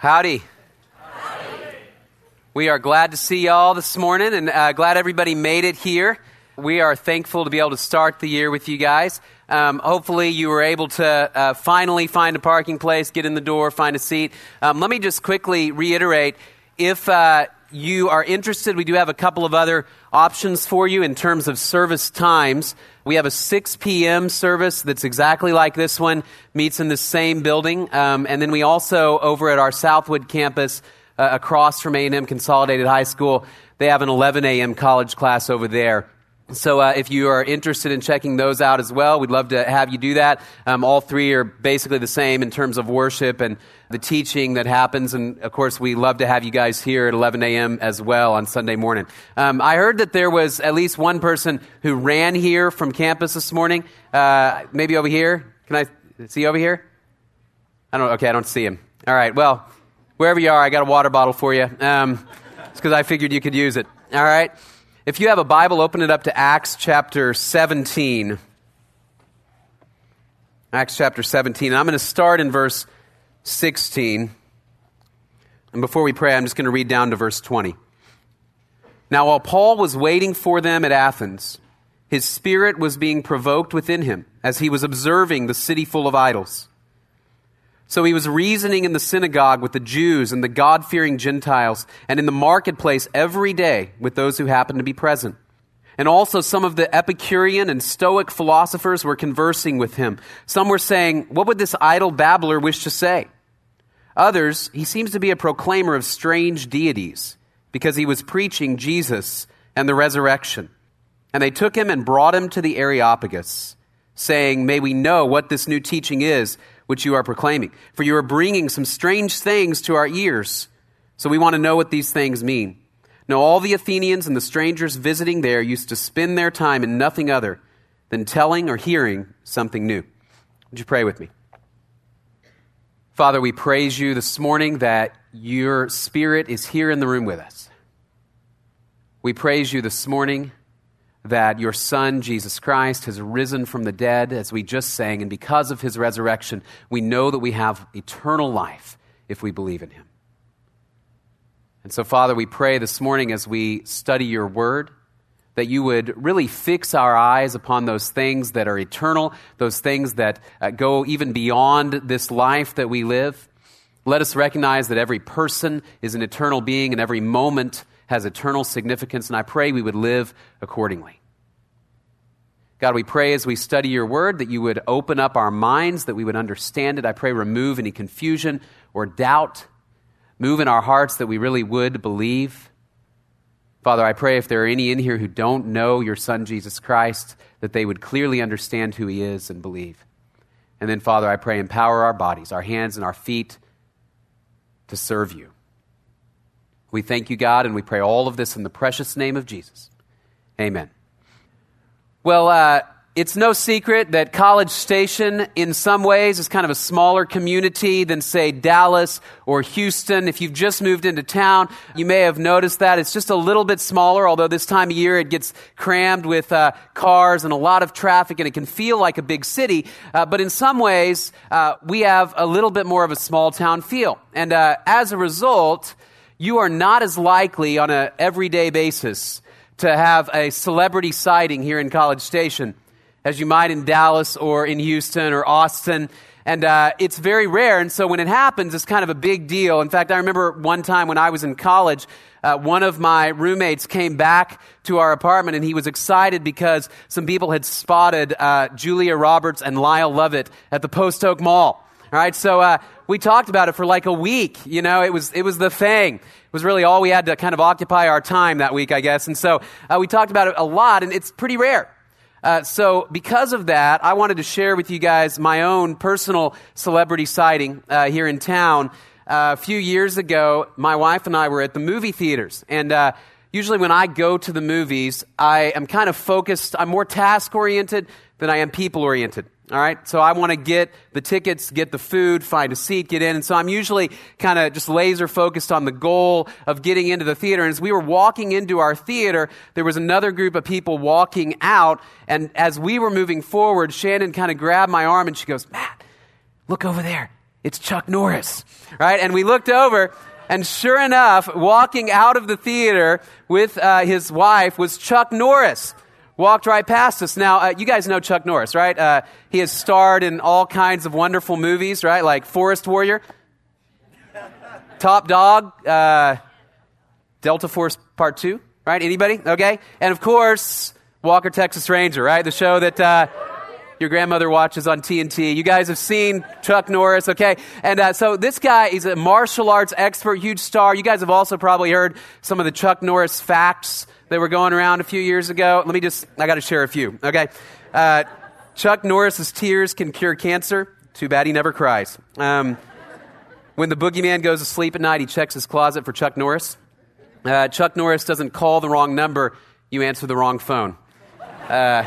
Howdy. We are glad to see y'all this morning and uh, glad everybody made it here. We are thankful to be able to start the year with you guys. Um, hopefully, you were able to uh, finally find a parking place, get in the door, find a seat. Um, let me just quickly reiterate if uh, you are interested, we do have a couple of other options for you in terms of service times. We have a 6 p.m. service that's exactly like this one, meets in the same building. Um, and then we also, over at our Southwood campus, uh, across from A&M Consolidated High School, they have an 11 a.m. college class over there. So, uh, if you are interested in checking those out as well, we'd love to have you do that. Um, all three are basically the same in terms of worship and the teaching that happens. And of course, we love to have you guys here at 11 a.m. as well on Sunday morning. Um, I heard that there was at least one person who ran here from campus this morning. Uh, maybe over here. Can I see over here? I don't. Okay, I don't see him. All right. Well, wherever you are, I got a water bottle for you. Um, it's because I figured you could use it. All right. If you have a Bible, open it up to Acts chapter 17. Acts chapter 17. I'm going to start in verse 16. And before we pray, I'm just going to read down to verse 20. Now, while Paul was waiting for them at Athens, his spirit was being provoked within him as he was observing the city full of idols. So he was reasoning in the synagogue with the Jews and the God fearing Gentiles, and in the marketplace every day with those who happened to be present. And also some of the Epicurean and Stoic philosophers were conversing with him. Some were saying, What would this idle babbler wish to say? Others, he seems to be a proclaimer of strange deities, because he was preaching Jesus and the resurrection. And they took him and brought him to the Areopagus, saying, May we know what this new teaching is which you are proclaiming. For you are bringing some strange things to our ears. So we want to know what these things mean. Now, all the Athenians and the strangers visiting there used to spend their time in nothing other than telling or hearing something new. Would you pray with me? Father, we praise you this morning that your Spirit is here in the room with us. We praise you this morning that your Son, Jesus Christ, has risen from the dead, as we just sang, and because of his resurrection, we know that we have eternal life if we believe in him. And so, Father, we pray this morning as we study your word that you would really fix our eyes upon those things that are eternal, those things that uh, go even beyond this life that we live. Let us recognize that every person is an eternal being and every moment has eternal significance, and I pray we would live accordingly. God, we pray as we study your word that you would open up our minds, that we would understand it. I pray remove any confusion or doubt. Move in our hearts that we really would believe. Father, I pray if there are any in here who don't know your Son, Jesus Christ, that they would clearly understand who he is and believe. And then, Father, I pray empower our bodies, our hands and our feet to serve you. We thank you, God, and we pray all of this in the precious name of Jesus. Amen. Well, uh, it's no secret that College Station, in some ways, is kind of a smaller community than, say, Dallas or Houston. If you've just moved into town, you may have noticed that. It's just a little bit smaller, although this time of year it gets crammed with uh, cars and a lot of traffic, and it can feel like a big city. Uh, but in some ways, uh, we have a little bit more of a small town feel. And uh, as a result, you are not as likely on an everyday basis to have a celebrity sighting here in College Station as you might in Dallas or in Houston or Austin. And uh, it's very rare. And so when it happens, it's kind of a big deal. In fact, I remember one time when I was in college, uh, one of my roommates came back to our apartment and he was excited because some people had spotted uh, Julia Roberts and Lyle Lovett at the Post Oak Mall. All right, so uh, we talked about it for like a week. You know, it was it was the thing. It was really all we had to kind of occupy our time that week, I guess. And so uh, we talked about it a lot, and it's pretty rare. Uh, so because of that, I wanted to share with you guys my own personal celebrity sighting uh, here in town. Uh, a few years ago, my wife and I were at the movie theaters, and uh, usually when I go to the movies, I am kind of focused. I'm more task oriented than I am people oriented. All right. So I want to get the tickets, get the food, find a seat, get in. And so I'm usually kind of just laser focused on the goal of getting into the theater. And as we were walking into our theater, there was another group of people walking out. And as we were moving forward, Shannon kind of grabbed my arm and she goes, Matt, look over there. it's Chuck Norris, right? And we looked over, and sure enough, walking out of the theater with uh, his wife was Chuck Norris. Walked right past us. Now, uh, you guys know Chuck Norris, right? Uh, he has starred in all kinds of wonderful movies, right? Like Forest Warrior, Top Dog, uh, Delta Force Part 2, right? Anybody? Okay. And of course, Walker, Texas Ranger, right? The show that uh, your grandmother watches on TNT. You guys have seen Chuck Norris, okay? And uh, so this guy is a martial arts expert, huge star. You guys have also probably heard some of the Chuck Norris facts that were going around a few years ago. Let me just, I got to share a few, okay? Uh, Chuck Norris's tears can cure cancer. Too bad he never cries. Um, when the boogeyman goes to sleep at night, he checks his closet for Chuck Norris. Uh, Chuck Norris doesn't call the wrong number, you answer the wrong phone. Uh,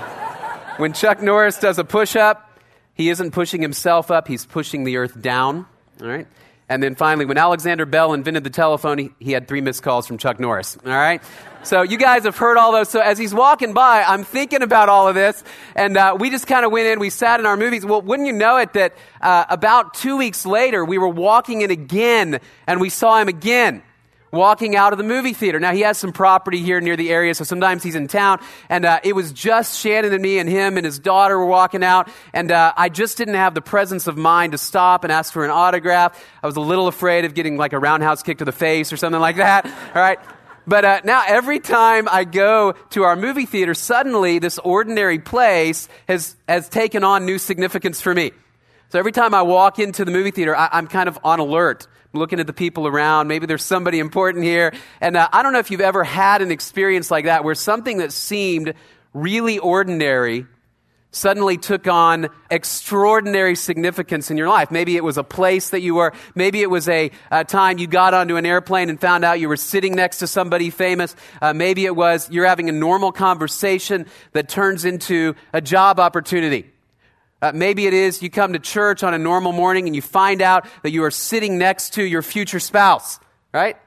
when Chuck Norris does a push up, he isn't pushing himself up, he's pushing the earth down. All right? And then finally, when Alexander Bell invented the telephone, he, he had three missed calls from Chuck Norris. All right? So you guys have heard all those. So as he's walking by, I'm thinking about all of this. And uh, we just kind of went in, we sat in our movies. Well, wouldn't you know it that uh, about two weeks later, we were walking in again and we saw him again walking out of the movie theater. Now, he has some property here near the area, so sometimes he's in town. And uh, it was just Shannon and me and him and his daughter were walking out. And uh, I just didn't have the presence of mind to stop and ask for an autograph. I was a little afraid of getting like a roundhouse kick to the face or something like that. All right. But uh, now every time I go to our movie theater, suddenly this ordinary place has, has taken on new significance for me. So every time I walk into the movie theater, I, I'm kind of on alert looking at the people around. Maybe there's somebody important here. And uh, I don't know if you've ever had an experience like that where something that seemed really ordinary suddenly took on extraordinary significance in your life. Maybe it was a place that you were, maybe it was a, a time you got onto an airplane and found out you were sitting next to somebody famous. Uh, maybe it was you're having a normal conversation that turns into a job opportunity. Uh, maybe it is you come to church on a normal morning and you find out that you are sitting next to your future spouse, right?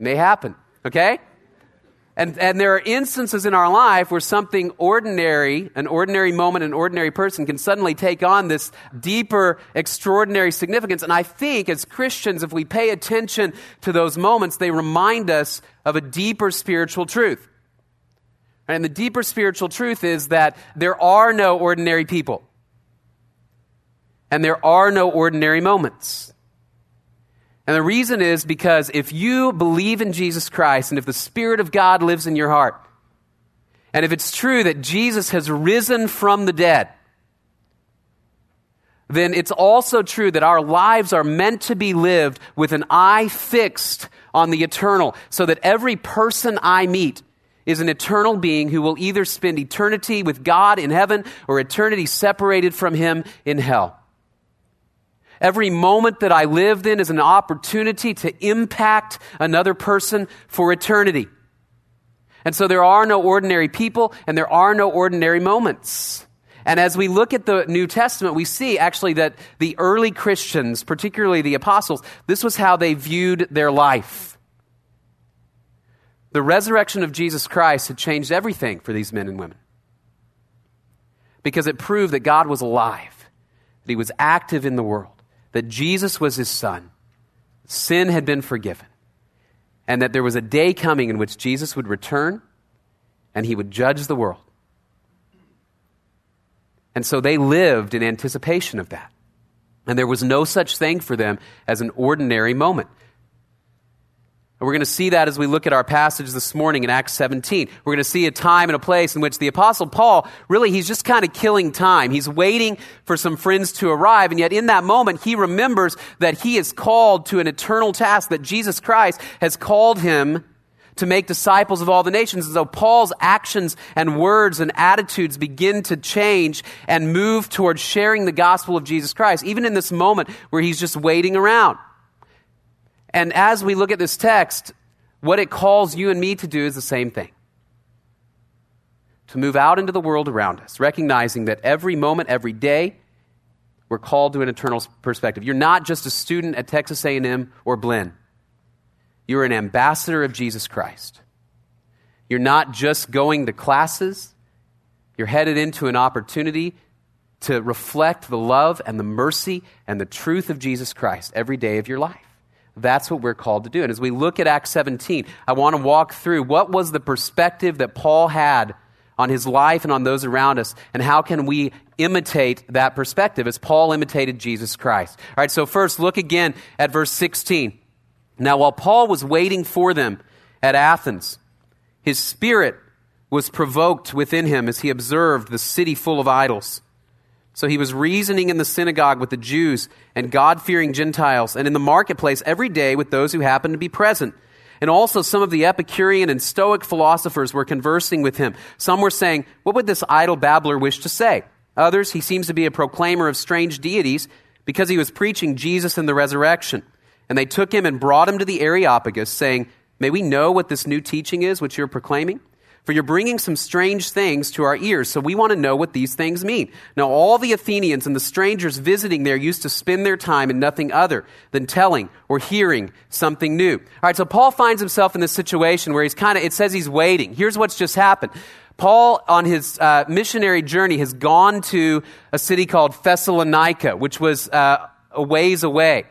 May happen, okay? And, and there are instances in our life where something ordinary, an ordinary moment, an ordinary person can suddenly take on this deeper, extraordinary significance. And I think as Christians, if we pay attention to those moments, they remind us of a deeper spiritual truth. And the deeper spiritual truth is that there are no ordinary people and there are no ordinary moments. And the reason is because if you believe in Jesus Christ and if the Spirit of God lives in your heart, and if it's true that Jesus has risen from the dead, then it's also true that our lives are meant to be lived with an eye fixed on the eternal, so that every person I meet is an eternal being who will either spend eternity with God in heaven or eternity separated from Him in hell. Every moment that I live then is an opportunity to impact another person for eternity. And so there are no ordinary people and there are no ordinary moments. And as we look at the New Testament, we see actually that the early Christians, particularly the apostles, this was how they viewed their life. The resurrection of Jesus Christ had changed everything for these men and women because it proved that God was alive, that He was active in the world that Jesus was his son, sin had been forgiven, and that there was a day coming in which Jesus would return and he would judge the world. And so they lived in anticipation of that. And there was no such thing for them as an ordinary moment. And we're going to see that as we look at our passage this morning in Acts 17. We're going to see a time and a place in which the Apostle Paul, really, he's just kind of killing time. He's waiting for some friends to arrive. And yet, in that moment, he remembers that he is called to an eternal task, that Jesus Christ has called him to make disciples of all the nations. And so Paul's actions and words and attitudes begin to change and move towards sharing the gospel of Jesus Christ, even in this moment where he's just waiting around. And as we look at this text, what it calls you and me to do is the same thing to move out into the world around us, recognizing that every moment, every day, we're called to an eternal perspective. You're not just a student at Texas A&M or Blinn. You're an ambassador of Jesus Christ. You're not just going to classes. You're headed into an opportunity to reflect the love and the mercy and the truth of Jesus Christ every day of your life. That's what we're called to do. And as we look at Acts 17, I want to walk through what was the perspective that Paul had on his life and on those around us, and how can we imitate that perspective as Paul imitated Jesus Christ. All right, so first, look again at verse 16. Now, while Paul was waiting for them at Athens, his spirit was provoked within him as he observed the city full of idols. So he was reasoning in the synagogue with the Jews and God fearing Gentiles, and in the marketplace every day with those who happened to be present. And also, some of the Epicurean and Stoic philosophers were conversing with him. Some were saying, What would this idle babbler wish to say? Others, he seems to be a proclaimer of strange deities because he was preaching Jesus and the resurrection. And they took him and brought him to the Areopagus, saying, May we know what this new teaching is which you're proclaiming? For you're bringing some strange things to our ears, so we want to know what these things mean. Now, all the Athenians and the strangers visiting there used to spend their time in nothing other than telling or hearing something new. All right, so Paul finds himself in this situation where he's kind of, it says he's waiting. Here's what's just happened. Paul, on his uh, missionary journey, has gone to a city called Thessalonica, which was uh, a ways away.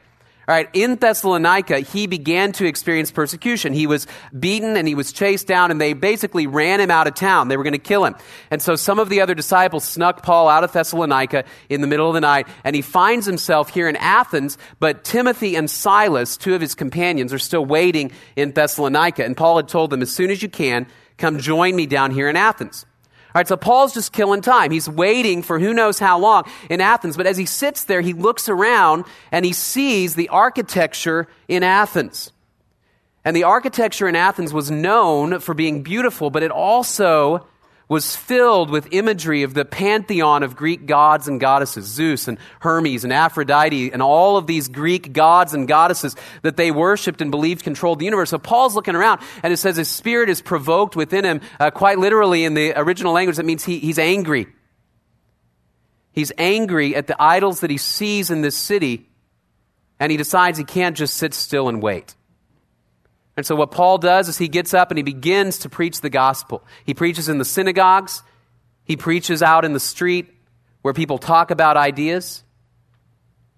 In Thessalonica, he began to experience persecution. He was beaten and he was chased down, and they basically ran him out of town. They were going to kill him. And so some of the other disciples snuck Paul out of Thessalonica in the middle of the night, and he finds himself here in Athens, but Timothy and Silas, two of his companions, are still waiting in Thessalonica. And Paul had told them, as soon as you can, come join me down here in Athens. All right, so Paul's just killing time. He's waiting for who knows how long in Athens. But as he sits there, he looks around and he sees the architecture in Athens. And the architecture in Athens was known for being beautiful, but it also was filled with imagery of the pantheon of Greek gods and goddesses, Zeus and Hermes and Aphrodite and all of these Greek gods and goddesses that they worshiped and believed controlled the universe. So Paul's looking around and it says his spirit is provoked within him, uh, quite literally in the original language, that means he, he's angry. He's angry at the idols that he sees in this city, and he decides he can't just sit still and wait. And so, what Paul does is he gets up and he begins to preach the gospel. He preaches in the synagogues, he preaches out in the street where people talk about ideas.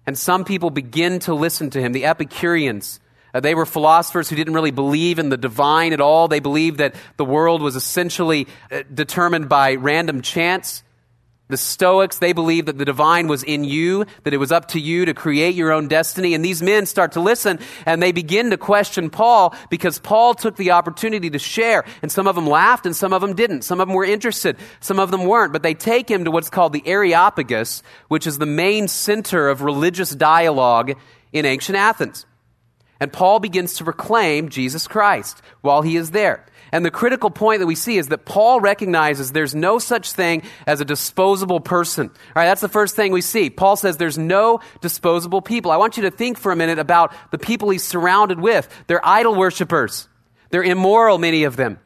And some people begin to listen to him. The Epicureans, uh, they were philosophers who didn't really believe in the divine at all. They believed that the world was essentially uh, determined by random chance. The Stoics, they believed that the divine was in you, that it was up to you to create your own destiny. And these men start to listen and they begin to question Paul because Paul took the opportunity to share. And some of them laughed and some of them didn't. Some of them were interested, some of them weren't. But they take him to what's called the Areopagus, which is the main center of religious dialogue in ancient Athens. And Paul begins to proclaim Jesus Christ while he is there. And the critical point that we see is that Paul recognizes there's no such thing as a disposable person. All right, that's the first thing we see. Paul says there's no disposable people. I want you to think for a minute about the people he's surrounded with. They're idol worshippers. They're immoral, many of them.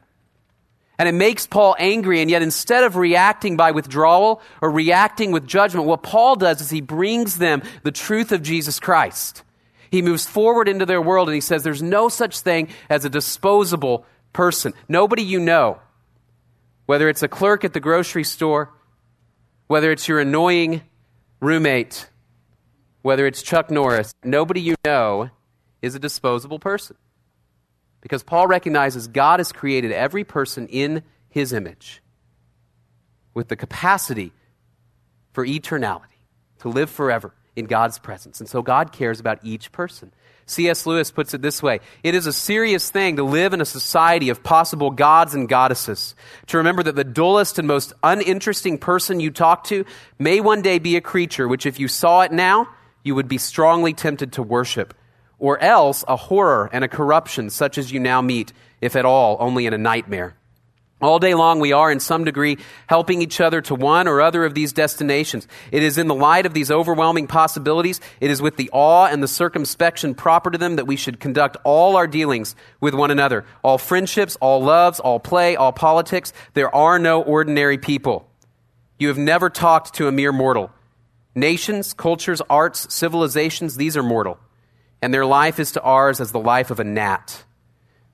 And it makes Paul angry, and yet instead of reacting by withdrawal or reacting with judgment, what Paul does is he brings them the truth of Jesus Christ. He moves forward into their world and he says there's no such thing as a disposable person, nobody you know, whether it's a clerk at the grocery store, whether it's your annoying roommate, whether it's Chuck Norris, nobody you know is a disposable person. Because Paul recognizes God has created every person in his image with the capacity for eternality, to live forever in God's presence. And so God cares about each person. C.S. Lewis puts it this way It is a serious thing to live in a society of possible gods and goddesses, to remember that the dullest and most uninteresting person you talk to may one day be a creature which, if you saw it now, you would be strongly tempted to worship, or else a horror and a corruption such as you now meet, if at all, only in a nightmare. All day long, we are in some degree helping each other to one or other of these destinations. It is in the light of these overwhelming possibilities, it is with the awe and the circumspection proper to them that we should conduct all our dealings with one another. All friendships, all loves, all play, all politics. There are no ordinary people. You have never talked to a mere mortal. Nations, cultures, arts, civilizations, these are mortal. And their life is to ours as the life of a gnat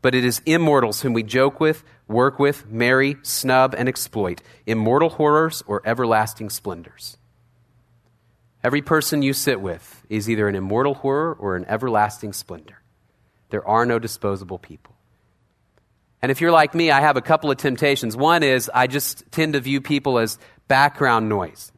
but it is immortals whom we joke with, work with, marry, snub, and exploit, immortal horrors or everlasting splendors. Every person you sit with is either an immortal horror or an everlasting splendor. There are no disposable people. And if you're like me, I have a couple of temptations. One is I just tend to view people as background noise.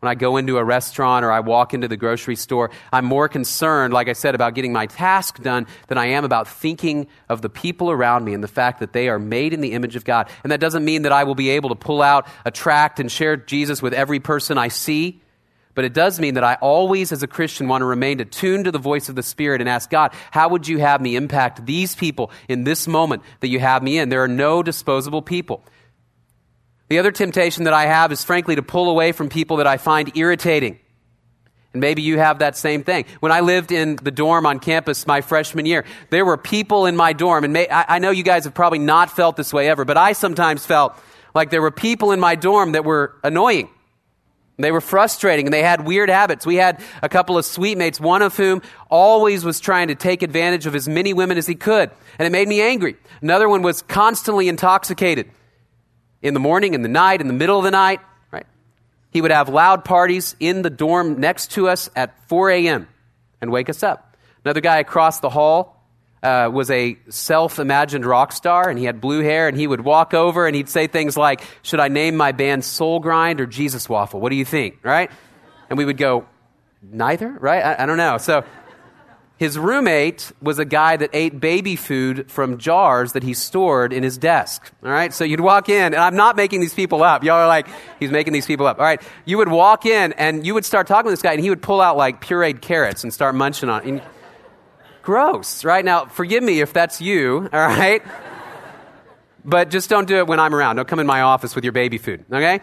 When I go into a restaurant or I walk into the grocery store, I'm more concerned, like I said, about getting my task done than I am about thinking of the people around me and the fact that they are made in the image of God. And that doesn't mean that I will be able to pull out a tract and share Jesus with every person I see. But it does mean that I always, as a Christian, want to remain attuned to the voice of the Spirit and ask God, how would you have me impact these people in this moment that you have me in? There are no disposable people. The other temptation that I have is, frankly, to pull away from people that I find irritating. And maybe you have that same thing. When I lived in the dorm on campus my freshman year, there were people in my dorm, and may, I, I know you guys have probably not felt this way ever, but I sometimes felt like there were people in my dorm that were annoying. They were frustrating and they had weird habits. We had a couple of suite mates, one of whom always was trying to take advantage of as many women as he could, and it made me angry. Another one was constantly intoxicated in the morning, in the night, in the middle of the night, right? He would have loud parties in the dorm next to us at 4 a.m. and wake us up. Another guy across the hall uh, was a self imagined rock star and he had blue hair and he would walk over and he'd say things like, Should I name my band Soul Grind or Jesus Waffle? What do you think? Right? And we would go, Neither? Right? I, I don't know. So his roommate was a guy that ate baby food from jars that he stored in his desk. All right? So you'd walk in, and I'm not making these people up. Y'all are like, he's making these people up. All right? You would walk in, and you would start talking to this guy, and he would pull out like pureed carrots and start munching on it gross, right? Now, forgive me if that's you, all right? but just don't do it when I'm around. Don't come in my office with your baby food, okay?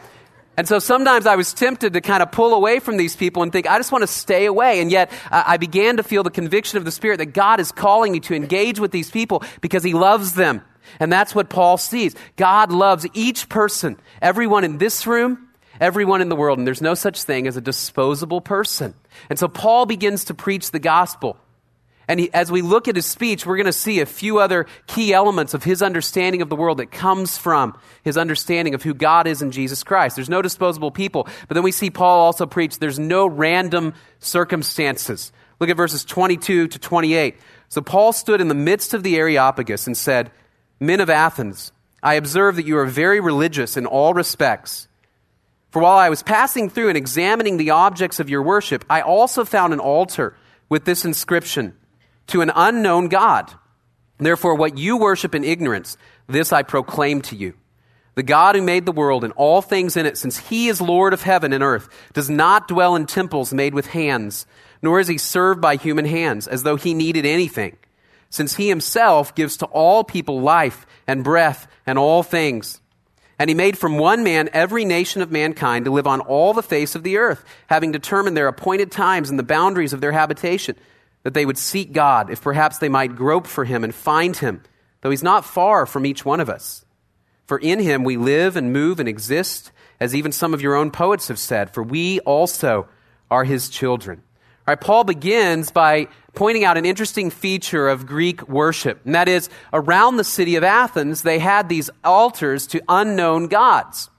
And so sometimes I was tempted to kind of pull away from these people and think, I just want to stay away. And yet uh, I began to feel the conviction of the Spirit that God is calling me to engage with these people because He loves them. And that's what Paul sees. God loves each person, everyone in this room, everyone in the world. And there's no such thing as a disposable person. And so Paul begins to preach the gospel. And he, as we look at his speech, we're going to see a few other key elements of his understanding of the world that comes from his understanding of who God is in Jesus Christ. There's no disposable people. But then we see Paul also preach there's no random circumstances. Look at verses 22 to 28. So Paul stood in the midst of the Areopagus and said, Men of Athens, I observe that you are very religious in all respects. For while I was passing through and examining the objects of your worship, I also found an altar with this inscription to an unknown God. Therefore, what you worship in ignorance, this I proclaim to you. The God who made the world and all things in it, since he is Lord of heaven and earth, does not dwell in temples made with hands, nor is he served by human hands, as though he needed anything, since he himself gives to all people life and breath and all things. And he made from one man every nation of mankind to live on all the face of the earth, having determined their appointed times and the boundaries of their habitation that they would seek God, if perhaps they might grope for him and find him, though he's not far from each one of us. For in him we live and move and exist, as even some of your own poets have said, for we also are his children. All right, Paul begins by pointing out an interesting feature of Greek worship, and that is around the city of Athens, they had these altars to unknown gods.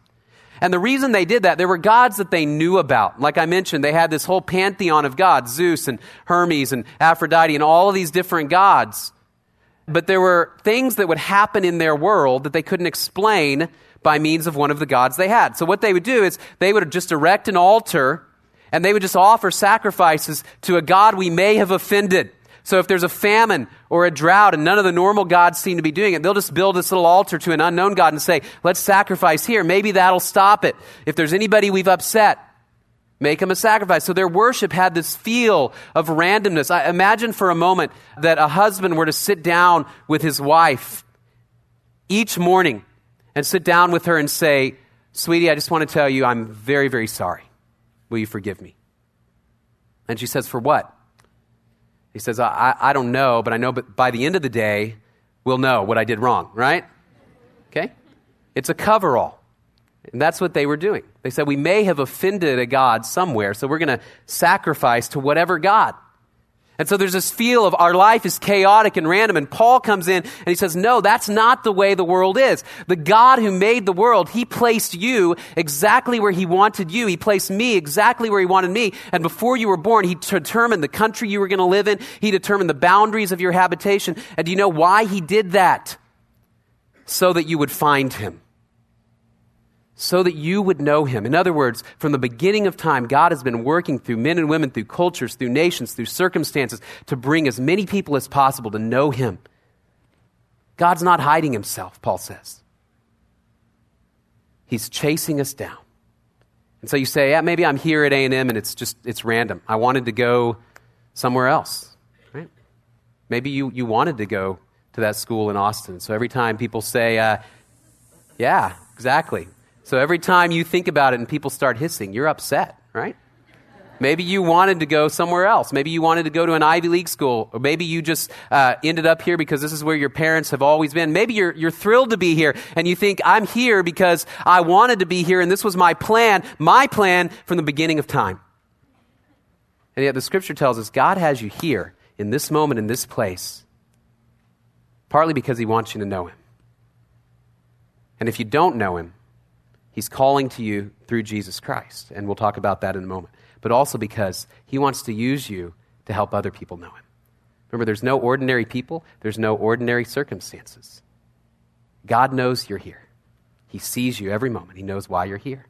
And the reason they did that, there were gods that they knew about. Like I mentioned, they had this whole pantheon of gods Zeus and Hermes and Aphrodite and all of these different gods. But there were things that would happen in their world that they couldn't explain by means of one of the gods they had. So what they would do is they would just erect an altar and they would just offer sacrifices to a god we may have offended. So if there's a famine or a drought and none of the normal gods seem to be doing it, they'll just build this little altar to an unknown God and say, let's sacrifice here. Maybe that'll stop it. If there's anybody we've upset, make them a sacrifice. So their worship had this feel of randomness. I imagine for a moment that a husband were to sit down with his wife each morning and sit down with her and say, Sweetie, I just want to tell you I'm very, very sorry. Will you forgive me? And she says, For what? He says, I, I don't know, but I know but by the end of the day, we'll know what I did wrong, right? Okay? It's a coverall. And that's what they were doing. They said, We may have offended a God somewhere, so we're going to sacrifice to whatever God. And so there's this feel of our life is chaotic and random. And Paul comes in and he says, No, that's not the way the world is. The God who made the world, he placed you exactly where he wanted you. He placed me exactly where he wanted me. And before you were born, he determined the country you were going to live in. He determined the boundaries of your habitation. And do you know why he did that? So that you would find him so that you would know him. In other words, from the beginning of time, God has been working through men and women, through cultures, through nations, through circumstances to bring as many people as possible to know him. God's not hiding himself, Paul says. He's chasing us down. And so you say, yeah, maybe I'm here at A&M and it's just, it's random. I wanted to go somewhere else, right? Maybe you, you wanted to go to that school in Austin. So every time people say, uh, yeah, exactly. So every time you think about it and people start hissing, you're upset, right? Maybe you wanted to go somewhere else. Maybe you wanted to go to an Ivy League school. Or maybe you just uh, ended up here because this is where your parents have always been. Maybe you're, you're thrilled to be here and you think, I'm here because I wanted to be here and this was my plan, my plan from the beginning of time. And yet the scripture tells us God has you here in this moment, in this place, partly because he wants you to know him. And if you don't know him, He's calling to you through Jesus Christ, and we'll talk about that in a moment. But also because He wants to use you to help other people know Him. Remember, there's no ordinary people, there's no ordinary circumstances. God knows you're here. He sees you every moment, He knows why you're here.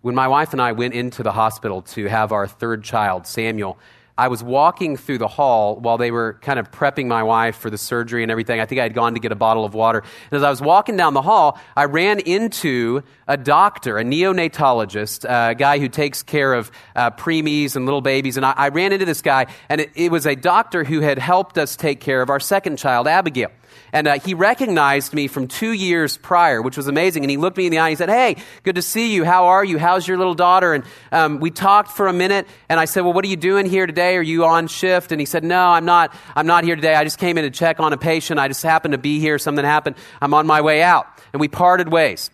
When my wife and I went into the hospital to have our third child, Samuel, I was walking through the hall while they were kind of prepping my wife for the surgery and everything. I think I had gone to get a bottle of water. And as I was walking down the hall, I ran into a doctor, a neonatologist, a guy who takes care of uh, preemies and little babies. And I, I, ran into this guy, and it, it was a doctor who had helped us take care of our second child, Abigail. And uh, he recognized me from two years prior, which was amazing. And he looked me in the eye and he said, Hey, good to see you. How are you? How's your little daughter? And um, we talked for a minute. And I said, Well, what are you doing here today? Are you on shift? And he said, No, I'm not. I'm not here today. I just came in to check on a patient. I just happened to be here. Something happened. I'm on my way out. And we parted ways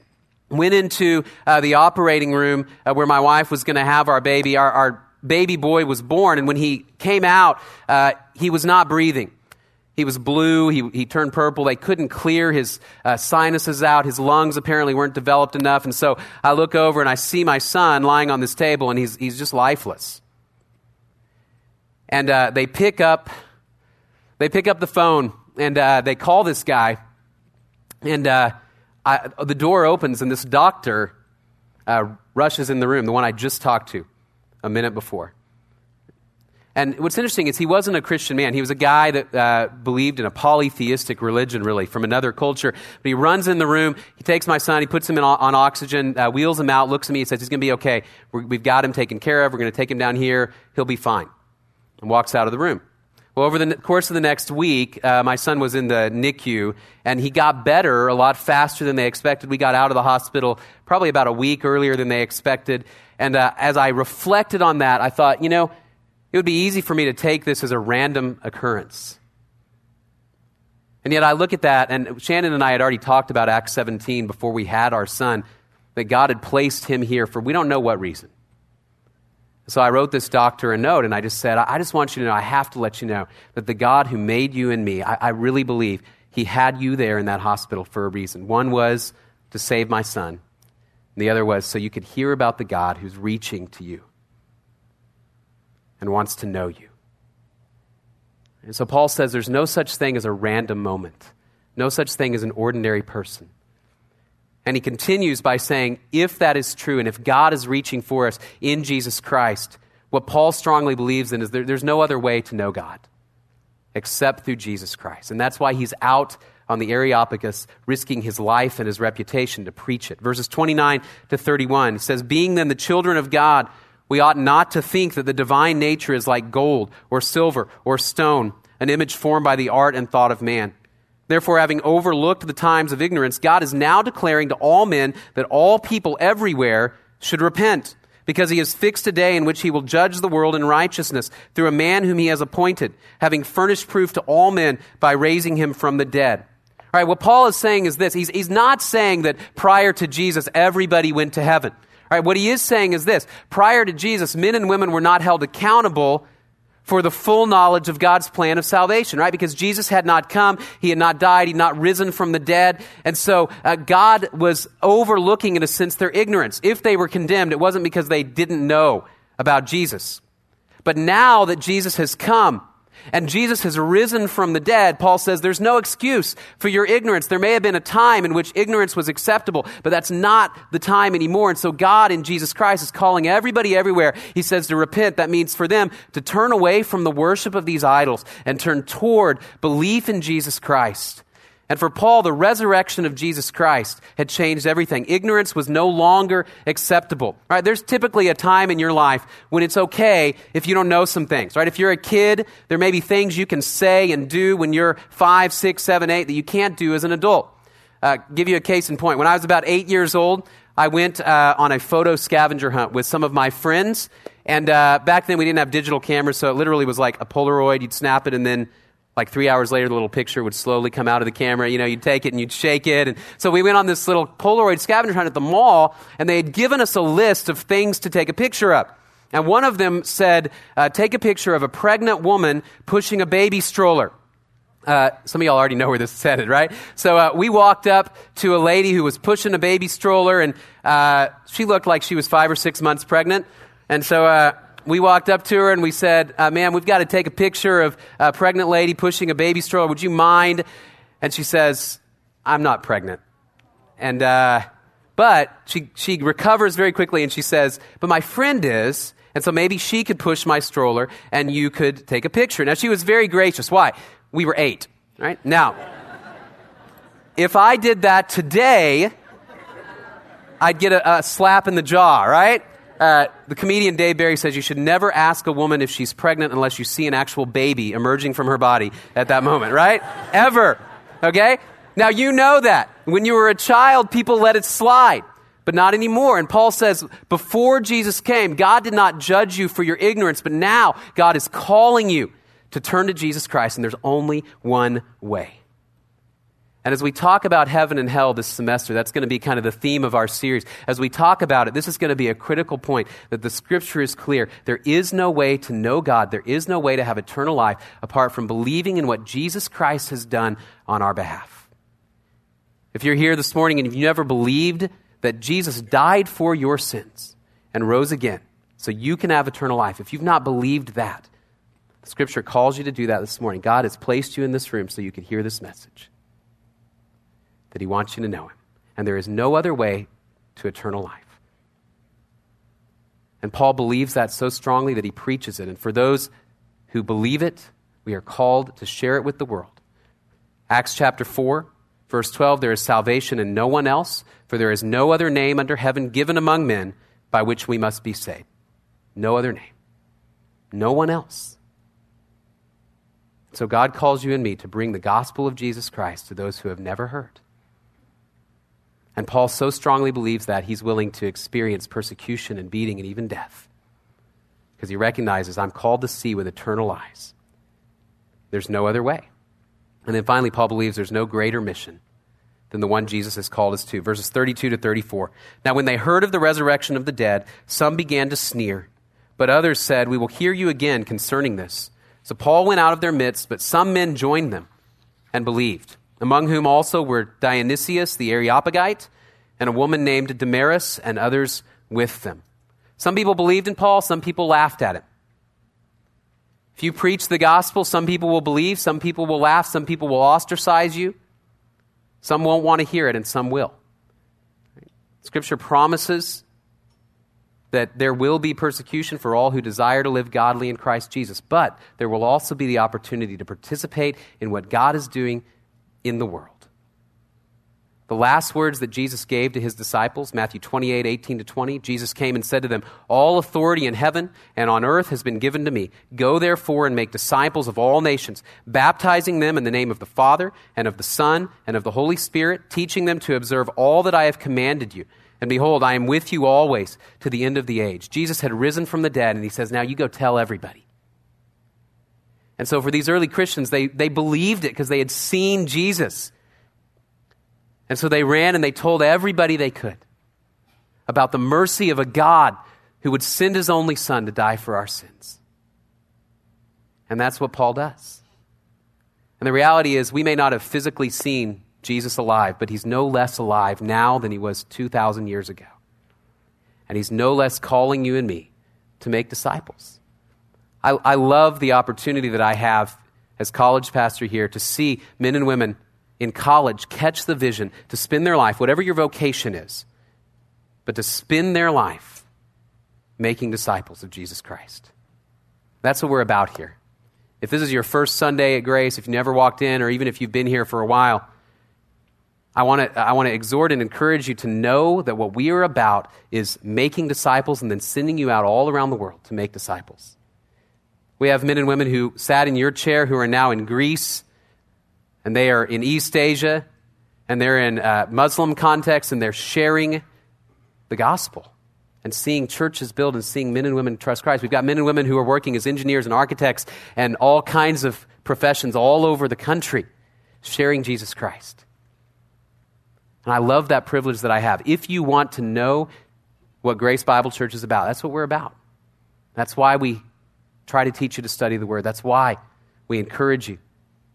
went into uh, the operating room uh, where my wife was going to have our baby. Our, our, baby boy was born, and when he came out, uh, he was not breathing. He was blue. He, he turned purple. They couldn't clear his uh, sinuses out. His lungs apparently weren't developed enough. And so I look over and I see my son lying on this table, and he's, he's just lifeless. And uh, they pick up they pick up the phone and uh, they call this guy. And I, the door opens, and this doctor uh, rushes in the room, the one I just talked to a minute before. And what's interesting is he wasn't a Christian man. He was a guy that uh, believed in a polytheistic religion, really, from another culture. But he runs in the room. He takes my son. He puts him in, on oxygen, uh, wheels him out, looks at me, and says, He's going to be okay. we have got him taken care of. We're going to take him down here. He'll be fine. And walks out of the room. Well, over the course of the next week, uh, my son was in the NICU, and he got better a lot faster than they expected. We got out of the hospital probably about a week earlier than they expected. And uh, as I reflected on that, I thought, you know, it would be easy for me to take this as a random occurrence. And yet I look at that, and Shannon and I had already talked about Acts 17 before we had our son, that God had placed him here for we don't know what reason. So I wrote this doctor a note, and I just said, I just want you to know, I have to let you know that the God who made you and me, I, I really believe he had you there in that hospital for a reason. One was to save my son, the other was so you could hear about the God who's reaching to you and wants to know you. And so Paul says there's no such thing as a random moment, no such thing as an ordinary person. And he continues by saying, if that is true, and if God is reaching for us in Jesus Christ, what Paul strongly believes in is there, there's no other way to know God except through Jesus Christ. And that's why he's out on the Areopagus, risking his life and his reputation to preach it. Verses 29 to 31 says, Being then the children of God, we ought not to think that the divine nature is like gold or silver or stone, an image formed by the art and thought of man. Therefore, having overlooked the times of ignorance, God is now declaring to all men that all people everywhere should repent, because he has fixed a day in which he will judge the world in righteousness through a man whom he has appointed, having furnished proof to all men by raising him from the dead. All right, what Paul is saying is this. He's, he's not saying that prior to Jesus, everybody went to heaven. All right, what he is saying is this prior to Jesus, men and women were not held accountable for the full knowledge of God's plan of salvation, right? Because Jesus had not come, he had not died, he had not risen from the dead. And so uh, God was overlooking, in a sense, their ignorance. If they were condemned, it wasn't because they didn't know about Jesus. But now that Jesus has come, and Jesus has risen from the dead, Paul says there's no excuse for your ignorance. There may have been a time in which ignorance was acceptable, but that's not the time anymore. And so God in Jesus Christ is calling everybody everywhere. He says to repent. That means for them to turn away from the worship of these idols and turn toward belief in Jesus Christ. And for Paul, the resurrection of Jesus Christ had changed everything. Ignorance was no longer acceptable. Right? There's typically a time in your life when it's okay if you don't know some things. Right? If you're a kid, there may be things you can say and do when you're five, six, seven, eight that you can't do as an adult. Uh, give you a case in point. When I was about eight years old, I went uh, on a photo scavenger hunt with some of my friends. And uh, back then we didn't have digital cameras, so it literally was like a Polaroid. You'd snap it and then like three hours later, the little picture would slowly come out of the camera. You know, you'd take it and you'd shake it. And so we went on this little Polaroid scavenger hunt at the mall, and they had given us a list of things to take a picture of. And one of them said, uh, take a picture of a pregnant woman pushing a baby stroller. Uh, some of y'all already know where this is headed, right? So uh, we walked up to a lady who was pushing a baby stroller, and uh, she looked like she was five or six months pregnant. And so uh, we walked up to her and we said, uh, Ma'am, we've got to take a picture of a pregnant lady pushing a baby stroller. Would you mind? And she says, I'm not pregnant. And, uh, but she, she recovers very quickly and she says, But my friend is. And so maybe she could push my stroller and you could take a picture. Now, she was very gracious. Why? We were eight, right? Now, if I did that today, I'd get a, a slap in the jaw, right? Uh, the comedian Dave Barry says you should never ask a woman if she's pregnant unless you see an actual baby emerging from her body at that moment, right? Ever. Okay? Now you know that. When you were a child, people let it slide, but not anymore. And Paul says, before Jesus came, God did not judge you for your ignorance, but now God is calling you to turn to Jesus Christ, and there's only one way. And as we talk about heaven and hell this semester, that's going to be kind of the theme of our series. As we talk about it, this is going to be a critical point that the scripture is clear. There is no way to know God. There is no way to have eternal life apart from believing in what Jesus Christ has done on our behalf. If you're here this morning and you never believed that Jesus died for your sins and rose again so you can have eternal life, if you've not believed that, the scripture calls you to do that this morning. God has placed you in this room so you can hear this message that He wants you to know Him. And there is no other way to eternal life. And Paul believes that so strongly that he preaches it. And for those who believe it, we are called to share it with the world. Acts chapter 4, verse 12 there is salvation in no one else, for there is no other name under heaven given among men by which we must be saved. No other name. No one else. So God calls you and me to bring the gospel of Jesus Christ to those who have never heard. And Paul so strongly believes that he's willing to experience persecution and beating and even death because he recognizes I'm called to see with eternal eyes. There's no other way. And then finally, Paul believes there's no greater mission than the one Jesus has called us to. Verses 32 to 34. Now, when they heard of the resurrection of the dead, some began to sneer, but others said, We will hear you again concerning this. So Paul went out of their midst, but some men joined them and believed among whom also were Dionysius the Areopagite and a woman named Damaris and others with them. Some people believed in Paul, some people laughed at him. If you preach the gospel, some people will believe, some people will laugh, some people will ostracize you. Some won't want to hear it, and some will. Scripture promises that there will be persecution for all who desire to live godly in Christ Jesus, but there will also be the opportunity to participate in what God is doing in the world. The last words that Jesus gave to his disciples, Matthew 28, 18 to 20, Jesus came and said to them, All authority in heaven and on earth has been given to me. Go therefore and make disciples of all nations, baptizing them in the name of the Father and of the Son and of the Holy Spirit, teaching them to observe all that I have commanded you. And behold, I am with you always to the end of the age. Jesus had risen from the dead, and he says, Now you go tell everybody. And so for these early Christians, they, they believed it because they had seen Jesus. And so they ran and they told everybody they could about the mercy of a God who would send his only son to die for our sins. And that's what Paul does. And the reality is, we may not have physically seen Jesus alive, but he's no less alive now than he was 2,000 years ago. And he's no less calling you and me to make disciples. I, I love the opportunity that I have as college pastor here to see men and women in college catch the vision to spend their life, whatever your vocation is, but to spend their life making disciples of Jesus Christ. That's what we're about here. If this is your first Sunday at Grace, if you never walked in, or even if you've been here for a while, I want to I want to exhort and encourage you to know that what we are about is making disciples and then sending you out all around the world to make disciples. We have men and women who sat in your chair who are now in Greece, and they are in East Asia, and they're in uh, Muslim context, and they're sharing the gospel and seeing churches build and seeing men and women trust Christ. We've got men and women who are working as engineers and architects and all kinds of professions all over the country sharing Jesus Christ. And I love that privilege that I have. If you want to know what Grace Bible Church is about, that's what we're about. That's why we try to teach you to study the Word. That's why we encourage you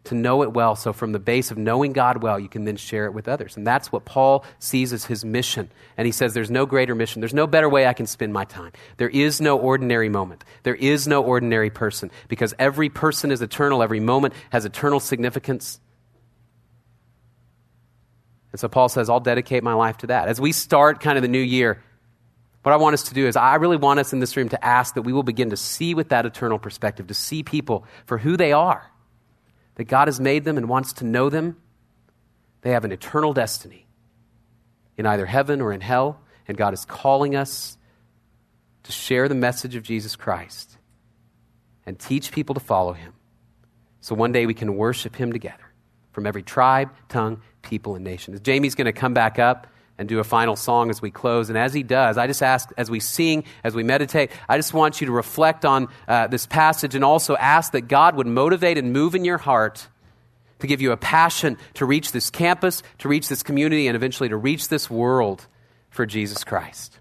to know it well. So, from the base of knowing God well, you can then share it with others. And that's what Paul sees as his mission. And he says, There's no greater mission. There's no better way I can spend my time. There is no ordinary moment. There is no ordinary person because every person is eternal. Every moment has eternal significance. And so Paul says, I'll dedicate my life to that. As we start kind of the new year, what I want us to do is, I really want us in this room to ask that we will begin to see with that eternal perspective, to see people for who they are, that God has made them and wants to know them. They have an eternal destiny in either heaven or in hell, and God is calling us to share the message of Jesus Christ and teach people to follow him. So one day we can worship him together from every tribe, tongue, people, and nation. Jamie's going to come back up and do a final song as we close. And as he does, I just ask, as we sing, as we meditate, I just want you to reflect on uh, this passage and also ask that God would motivate and move in your heart to give you a passion to reach this campus, to reach this community, and eventually to reach this world for Jesus Christ.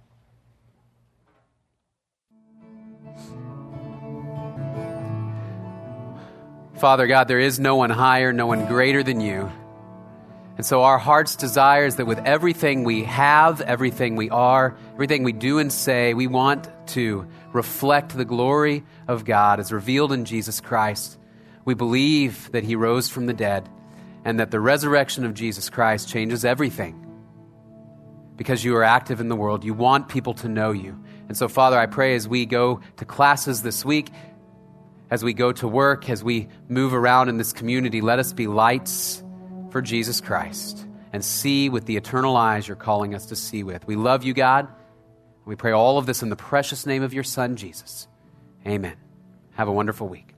Father God, there is no one higher, no one greater than you. And so our heart's desire is that with everything we have, everything we are, everything we do and say, we want to reflect the glory of God as revealed in Jesus Christ. We believe that he rose from the dead and that the resurrection of Jesus Christ changes everything. Because you are active in the world, you want people to know you. And so, Father, I pray as we go to classes this week, as we go to work, as we move around in this community, let us be lights for Jesus Christ and see with the eternal eyes you're calling us to see with. We love you, God. We pray all of this in the precious name of your Son, Jesus. Amen. Have a wonderful week.